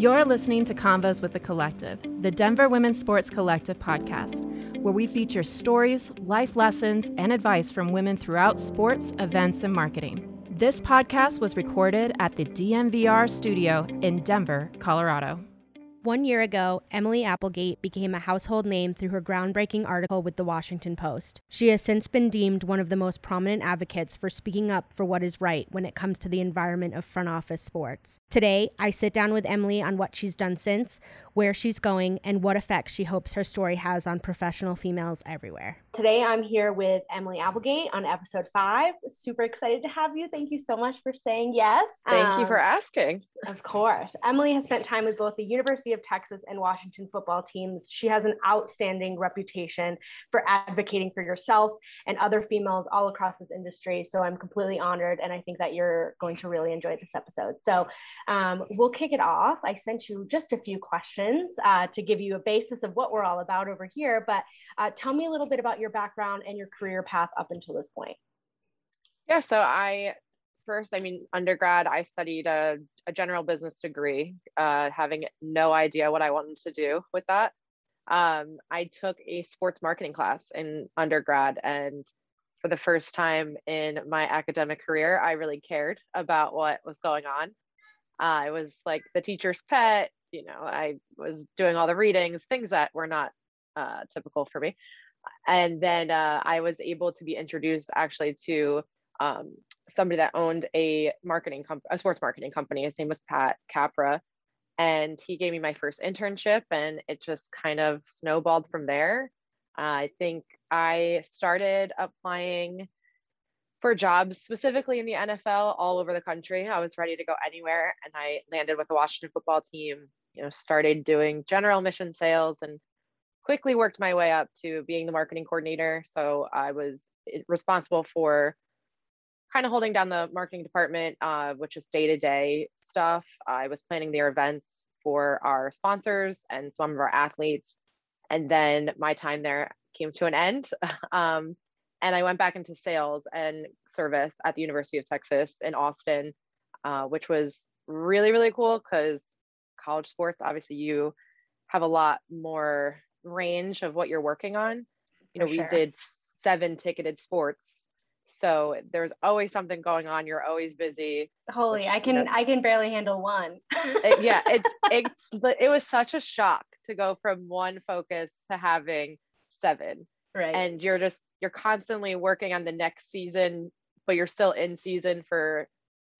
You're listening to Convos with the Collective, the Denver Women's Sports Collective podcast, where we feature stories, life lessons, and advice from women throughout sports, events, and marketing. This podcast was recorded at the DMVR studio in Denver, Colorado. One year ago, Emily Applegate became a household name through her groundbreaking article with The Washington Post. She has since been deemed one of the most prominent advocates for speaking up for what is right when it comes to the environment of front office sports. Today, I sit down with Emily on what she's done since, where she's going, and what effect she hopes her story has on professional females everywhere. Today, I'm here with Emily Applegate on episode five. Super excited to have you. Thank you so much for saying yes. Thank um, you for um, asking. Of course. Emily has spent time with both the University of Texas and Washington football teams. She has an outstanding reputation for advocating for yourself and other females all across this industry. So I'm completely honored, and I think that you're going to really enjoy this episode. So um, we'll kick it off. I sent you just a few questions questions uh, to give you a basis of what we're all about over here. But uh, tell me a little bit about your background and your career path up until this point. Yeah, so I first, I mean, undergrad, I studied a, a general business degree, uh, having no idea what I wanted to do with that. Um, I took a sports marketing class in undergrad, and for the first time in my academic career, I really cared about what was going on. Uh, I was like the teacher's pet you know, I was doing all the readings, things that were not uh, typical for me. And then uh, I was able to be introduced actually to um, somebody that owned a marketing company, a sports marketing company. His name was Pat Capra. And he gave me my first internship, and it just kind of snowballed from there. Uh, I think I started applying for jobs specifically in the NFL all over the country. I was ready to go anywhere and I landed with the Washington football team you know, started doing general admission sales and quickly worked my way up to being the marketing coordinator. So I was eh, responsible for kind of holding down the marketing department, uh, which is day to day stuff. I was planning their events for our sponsors and some of our athletes. And then my time there came to an end. um, and I went back into sales and service at the University of Texas in Austin, uh, which was really, really cool because college sports, obviously you have a lot more range of what you're working on. You know, For we did seven ticketed sports. So there's always something going on. You're always busy. Holy, which, I can you know, I can barely handle one. it, yeah, it's it's it was such a shock to go from one focus to having seven. Right. And you're just you're constantly working on the next season, but you're still in season for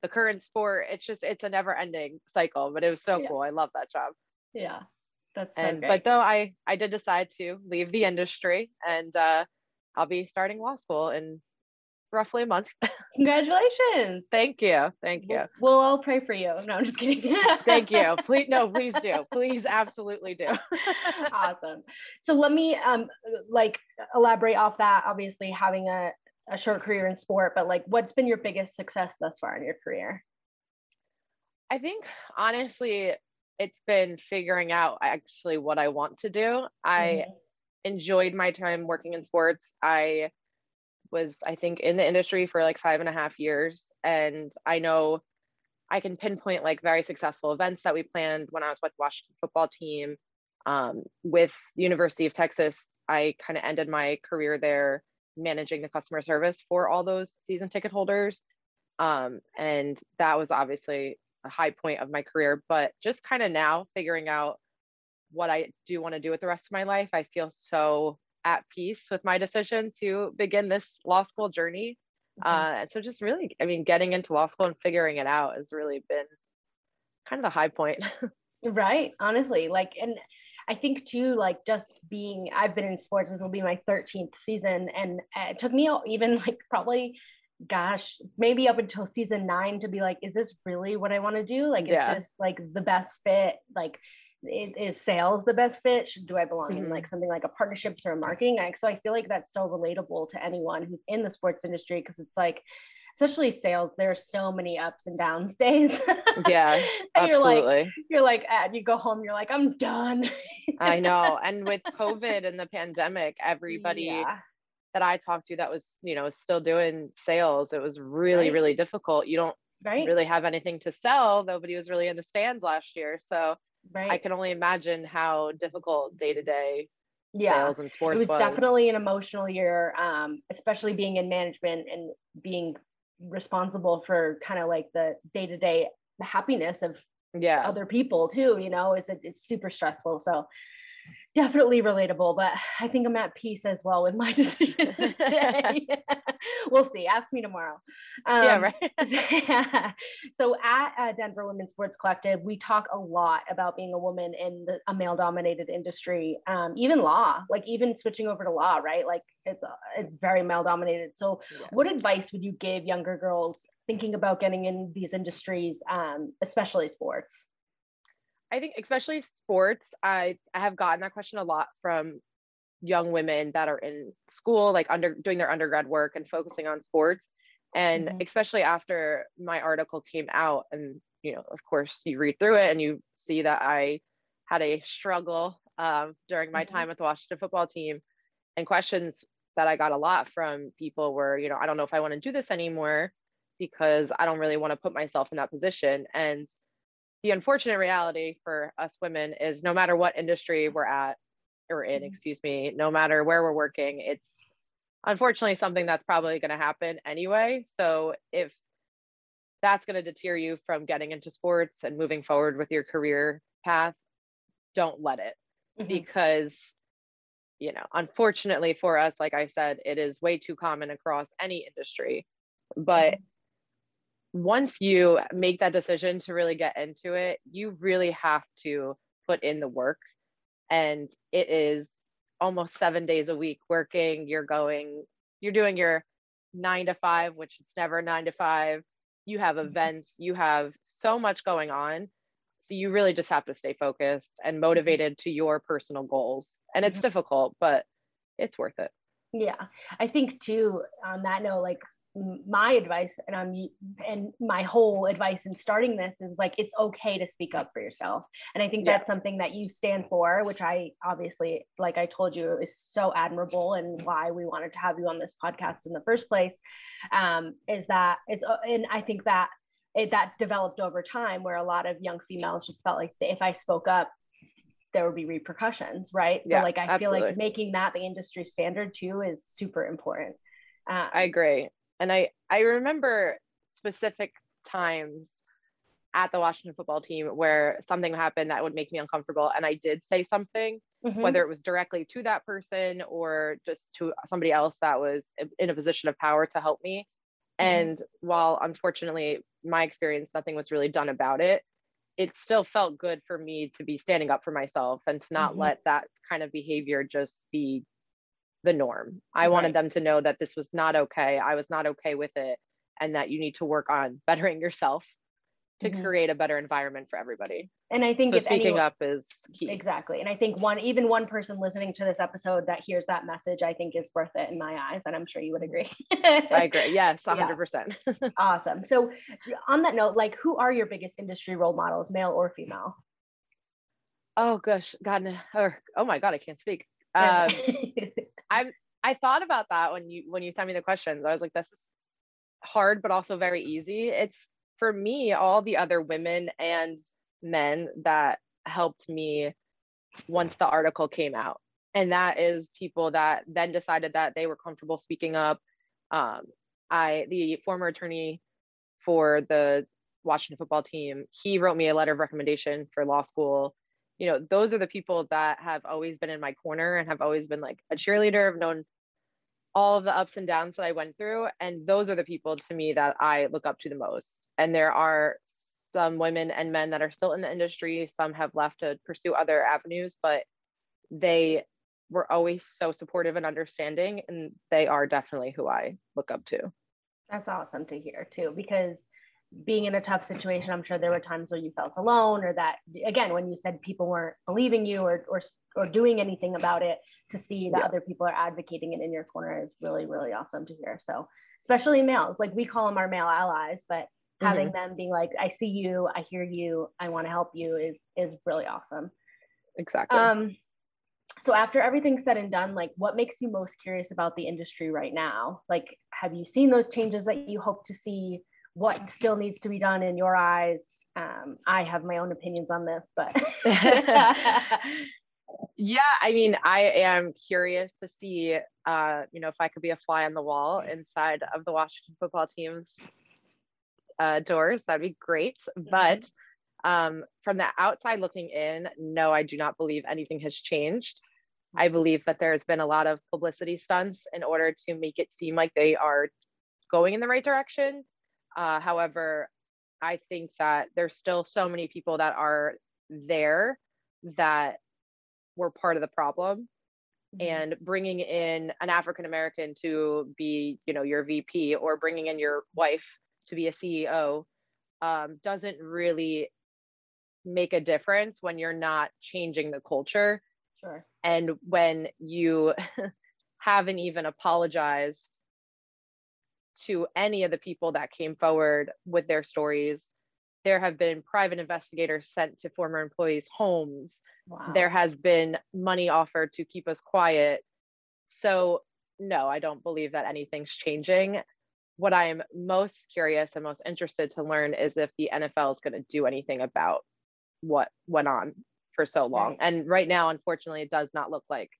the current sport. It's just it's a never ending cycle, but it was so yeah. cool. I love that job. Yeah. That's so and great. but though I I did decide to leave the industry and uh I'll be starting law school in roughly a month. Congratulations. Thank you. Thank you. We'll, we'll all pray for you. No, I'm just kidding. Thank you. Please no, please do. Please absolutely do. awesome. So let me um like elaborate off that. Obviously having a a short career in sport, but like what's been your biggest success thus far in your career? I think honestly, it's been figuring out actually what I want to do. I mm-hmm. enjoyed my time working in sports. I was, I think, in the industry for like five and a half years. And I know I can pinpoint like very successful events that we planned when I was with the Washington football team. Um, with the University of Texas, I kind of ended my career there managing the customer service for all those season ticket holders. Um, and that was obviously a high point of my career. But just kind of now figuring out what I do want to do with the rest of my life, I feel so at peace with my decision to begin this law school journey. Mm-hmm. Uh, and so just really, I mean, getting into law school and figuring it out has really been kind of the high point. right. Honestly, like, and I think too, like just being, I've been in sports, this will be my 13th season. And it took me even like probably, gosh, maybe up until season nine to be like, is this really what I want to do? Like, yeah. is this like the best fit? Like, is, is sales the best fit? Should, do I belong mm-hmm. in like something like a partnerships or a marketing? Like, so I feel like that's so relatable to anyone who's in the sports industry because it's like, especially sales there are so many ups and downs days yeah absolutely you're like you're like and you go home you're like i'm done i know and with covid and the pandemic everybody yeah. that i talked to that was you know still doing sales it was really right. really difficult you don't right. really have anything to sell nobody was really in the stands last year so right. I can only imagine how difficult day to day yeah. sales and sports it was, was, definitely an emotional year um, especially being in management and being responsible for kind of like the day-to-day happiness of yeah. other people too you know? It's it's super stressful so definitely relatable, but I think I'm at peace as well with my decision today. we'll see. Ask me tomorrow. Um, yeah, right. So at uh, Denver Women's Sports Collective, we talk a lot about being a woman in the, a male-dominated industry, um, even law, like even switching over to law, right? Like it's uh, it's very male-dominated. So, yeah. what advice would you give younger girls thinking about getting in these industries, um, especially sports? I think especially sports, I, I have gotten that question a lot from young women that are in school, like under doing their undergrad work and focusing on sports. And mm-hmm. especially after my article came out, and you know, of course, you read through it and you see that I had a struggle um, during my mm-hmm. time with the Washington football team, and questions that I got a lot from people were, you know, I don't know if I want to do this anymore because I don't really want to put myself in that position. And the unfortunate reality for us women is no matter what industry we're at or in, mm-hmm. excuse me, no matter where we're working, it's unfortunately something that's probably going to happen anyway. So if that's going to deter you from getting into sports and moving forward with your career path, don't let it mm-hmm. because you know, unfortunately for us, like I said, it is way too common across any industry. But mm-hmm once you make that decision to really get into it, you really have to put in the work. And it is almost seven days a week working. You're going, you're doing your nine to five, which it's never nine to five. You have mm-hmm. events, you have so much going on. So you really just have to stay focused and mm-hmm. motivated to your personal goals. And it's mm-hmm. difficult, but it's worth it. Yeah. I think too, on that note, like my advice and I'm and my whole advice in starting this is like it's okay to speak up for yourself. And I think yeah. that's something that you stand for, which I obviously, like I told you, is so admirable and why we wanted to have you on this podcast in the first place. Um, is that it's uh, and I think that it that developed over time where a lot of young females just felt like if I spoke up, there would be repercussions, right? So yeah, like I absolutely. feel like making that the industry standard too is super important. Um, I agree and I I remember specific times at the Washington football team where something happened that would make me uncomfortable and I did say something mm-hmm. whether it was directly to that person or just to somebody else that was in a position of power to help me mm-hmm. and while unfortunately my experience nothing was really done about it it still felt good for me to be standing up for myself and to not mm-hmm. let that kind of behavior just be the norm. I right. wanted them to know that this was not okay. I was not okay with it and that you need to work on bettering yourself to mm-hmm. create a better environment for everybody. And I think so speaking anyone, up is key. Exactly. And I think one even one person listening to this episode that hears that message, I think is worth it in my eyes. And I'm sure you would agree. I agree. Yes, 100%. Yeah. awesome. So on that note, like who are your biggest industry role models, male or female? Oh gosh, God, or oh my God, I can't speak. Um, I'm I thought about that when you when you sent me the questions. I was like, this is hard, but also very easy. It's for me, all the other women and men that helped me once the article came out. And that is people that then decided that they were comfortable speaking up. Um, I the former attorney for the Washington football team, he wrote me a letter of recommendation for law school you know those are the people that have always been in my corner and have always been like a cheerleader I've known all of the ups and downs that i went through and those are the people to me that i look up to the most. And there are some women and men that are still in the industry some have left to pursue other avenues but they were always so supportive and understanding and they are definitely who i look up to. That's awesome to hear too because being in a tough situation, I'm sure there were times where you felt alone, or that again, when you said people weren't believing you or or or doing anything about it, to see that yeah. other people are advocating it in your corner is really really awesome to hear. So especially males, like we call them our male allies, but having mm-hmm. them being like, I see you, I hear you, I want to help you is is really awesome. Exactly. Um, so after everything's said and done, like what makes you most curious about the industry right now? Like, have you seen those changes that you hope to see? What still needs to be done in your eyes. Um, i have my own opinions on this but yeah i mean i am curious to see uh, you know if i could be a fly on the wall inside of the washington football team's uh, doors that'd be great. Mm-hmm. but um, from the outside looking in no i do not believe anything has changed. I believe that there's been a lot of publicity stunts in order to make it seem like they are going in the right direction uh, however i think that there's still so many people that are there that were part of the problem. Mm-hmm. and bringing in an african american to be you know your vp or bringing in your wife to be a ceo um, doesn't really make a difference when you're not changing the culture. Sure. And when you haven't even apologized to any of the people that came forward with their stories there have been private investigators sent to former employees' homes. Wow. There has been money offered to keep us quiet. So, no, I don't believe that anything's changing. What I'm most curious and most interested to learn is if the NFL is going to do anything about what went on for so long. Right. And right now, unfortunately, it does not look like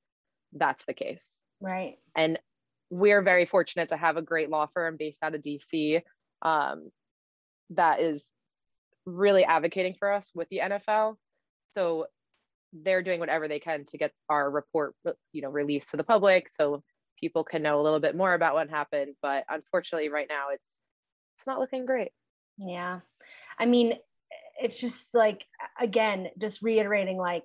that's the case. Right. And we're very fortunate to have a great law firm based out of DC um, that is really advocating for us with the NFL. So they're doing whatever they can to get our report, you know, released to the public so people can know a little bit more about what happened. But unfortunately, right now it's it's not looking great. Yeah, I mean, it's just like again, just reiterating like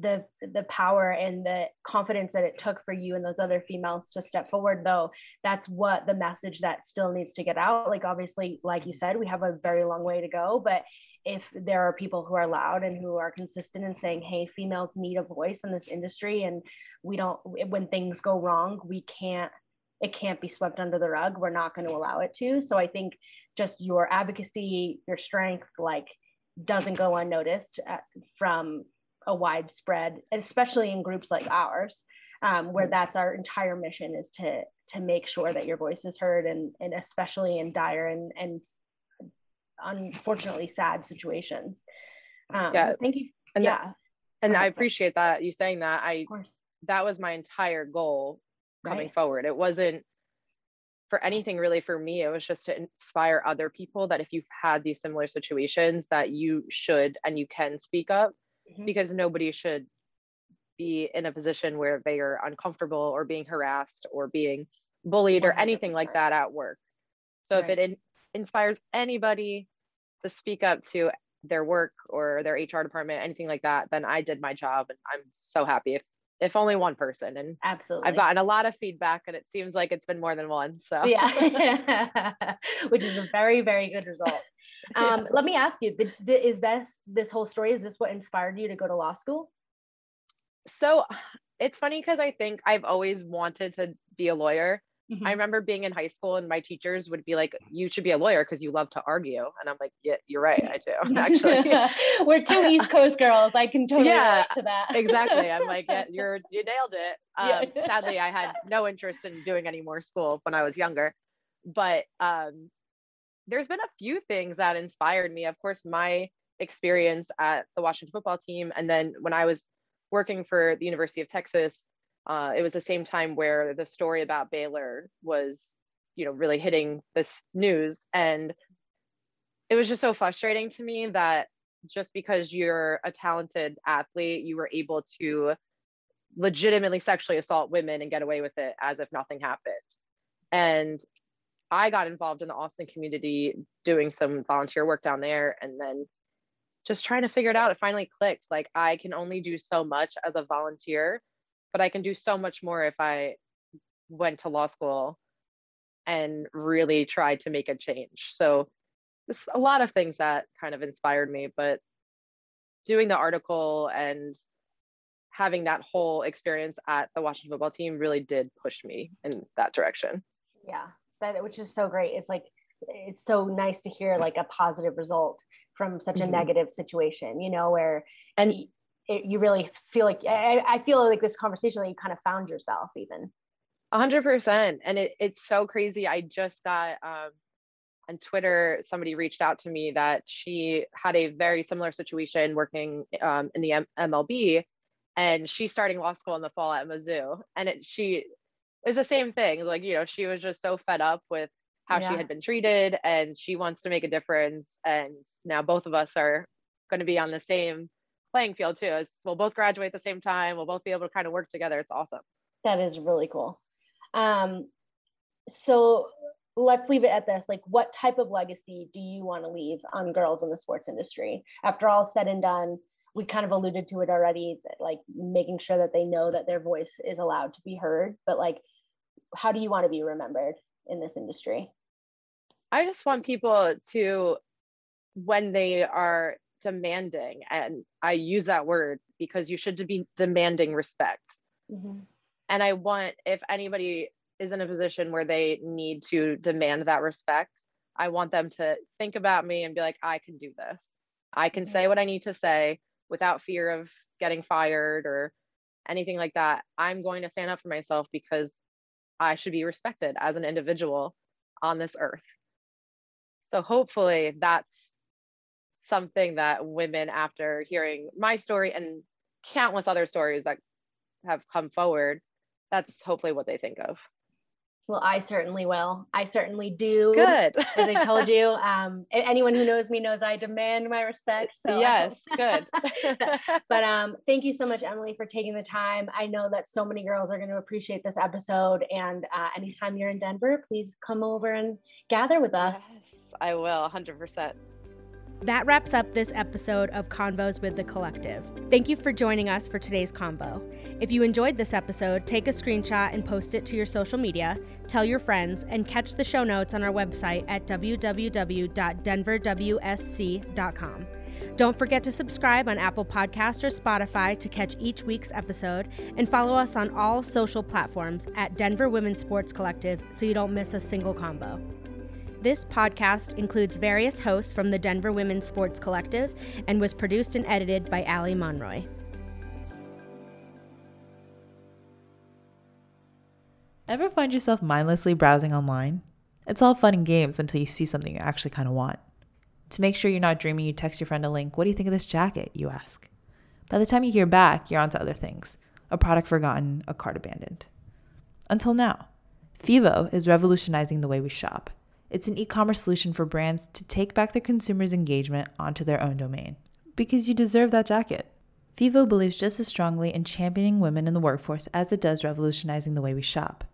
the the power and the confidence that it took for you and those other females to step forward though that's what the message that still needs to get out. Like obviously like you said we have a very long way to go but if there are people who are loud and who are consistent in saying hey females need a voice in this industry and we don't when things go wrong we can't it can't be swept under the rug. We're not going to allow it to. So i think just your advocacy your strength like doesn't go unnoticed uh, from a widespread, especially in groups like ours, um, where mm-hmm. that's our entire mission is to to make sure that your voice is heard, and and especially in dire and and unfortunately sad situations. Um, yeah, thank you. And yeah, that, and I appreciate that you saying that. I of course that was my entire goal coming right. forward. It wasn't for anything really for me it was just to inspire other people that if you've had these similar situations that you should and you can speak up mm-hmm. because nobody should be in a position where they are uncomfortable or being harassed or being bullied 100%. or anything like that at work. So right. if it in- inspires anybody to speak up to their work or their HR department, anything like that, then I did my job and I'm so happy if if only one person and absolutely I've gotten a lot of feedback and it seems like it's been more than one. So yeah, which is a very, very good result. Um, let me ask you: the, the, Is this this whole story? Is this what inspired you to go to law school? So it's funny because I think I've always wanted to be a lawyer. Mm-hmm. I remember being in high school and my teachers would be like, "You should be a lawyer because you love to argue," and I'm like, "Yeah, you're right, I do." Actually, we're two East Coast girls. I can totally yeah, relate to that. exactly. I'm like, yeah, "You're you nailed it." Um, yeah. sadly, I had no interest in doing any more school when I was younger, but um, there's been a few things that inspired me. Of course, my experience at the Washington football team, and then when I was working for the University of Texas, uh, it was the same time where the story about Baylor was, you know, really hitting this news, and it was just so frustrating to me that just because you're a talented athlete, you were able to legitimately sexually assault women and get away with it as if nothing happened. And I got involved in the Austin community doing some volunteer work down there and then just trying to figure it out. It finally clicked. Like I can only do so much as a volunteer, but I can do so much more if I went to law school and really tried to make a change. So there's a lot of things that kind of inspired me, but doing the article and having that whole experience at the Washington football team really did push me in that direction. Yeah, that which is so great it's like it's so nice to hear like a positive result from such a mm-hmm. negative situation you know where and it, you really feel like I, I feel like this conversation that you kind of found yourself even a hundred percent and it, it's so crazy i just got um on Twitter, somebody reached out to me that she had a very similar situation working um, in the M- MLB, and she's starting law school in the fall at Mizzou. And it, she was the same thing. Like you know, she was just so fed up with how yeah. she had been treated, and she wants to make a difference. And now both of us are going to be on the same playing field too. As we'll both graduate at the same time. We'll both be able to kind of work together. It's awesome. That is really cool. Um, so let's leave it at this like what type of legacy do you want to leave on girls in the sports industry after all said and done we kind of alluded to it already like making sure that they know that their voice is allowed to be heard but like how do you want to be remembered in this industry i just want people to when they are demanding and i use that word because you should be demanding respect mm-hmm. and i want if anybody is in a position where they need to demand that respect, I want them to think about me and be like, I can do this. I can say what I need to say without fear of getting fired or anything like that. I'm going to stand up for myself because I should be respected as an individual on this earth. So hopefully that's something that women, after hearing my story and countless other stories that have come forward, that's hopefully what they think of. Well, I certainly will. I certainly do. Good. as I told you, um, anyone who knows me knows I demand my respect. So yes, good. but um, thank you so much, Emily, for taking the time. I know that so many girls are going to appreciate this episode. And uh, anytime you're in Denver, please come over and gather with us. Yes, I will, 100%. That wraps up this episode of Convos with the Collective. Thank you for joining us for today's convo. If you enjoyed this episode, take a screenshot and post it to your social media, tell your friends, and catch the show notes on our website at www.denverwsc.com. Don't forget to subscribe on Apple Podcast or Spotify to catch each week's episode, and follow us on all social platforms at Denver Women's Sports Collective so you don't miss a single combo. This podcast includes various hosts from the Denver Women's Sports Collective and was produced and edited by Ali Monroy. Ever find yourself mindlessly browsing online? It's all fun and games until you see something you actually kind of want. To make sure you're not dreaming, you text your friend a link. What do you think of this jacket? You ask. By the time you hear back, you're on to other things a product forgotten, a cart abandoned. Until now, Fevo is revolutionizing the way we shop. It's an e commerce solution for brands to take back their consumers' engagement onto their own domain. Because you deserve that jacket. Fevo believes just as strongly in championing women in the workforce as it does revolutionizing the way we shop.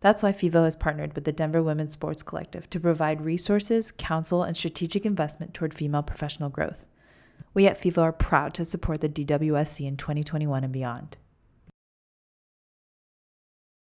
That's why Fevo has partnered with the Denver Women's Sports Collective to provide resources, counsel, and strategic investment toward female professional growth. We at Fevo are proud to support the DWSC in 2021 and beyond.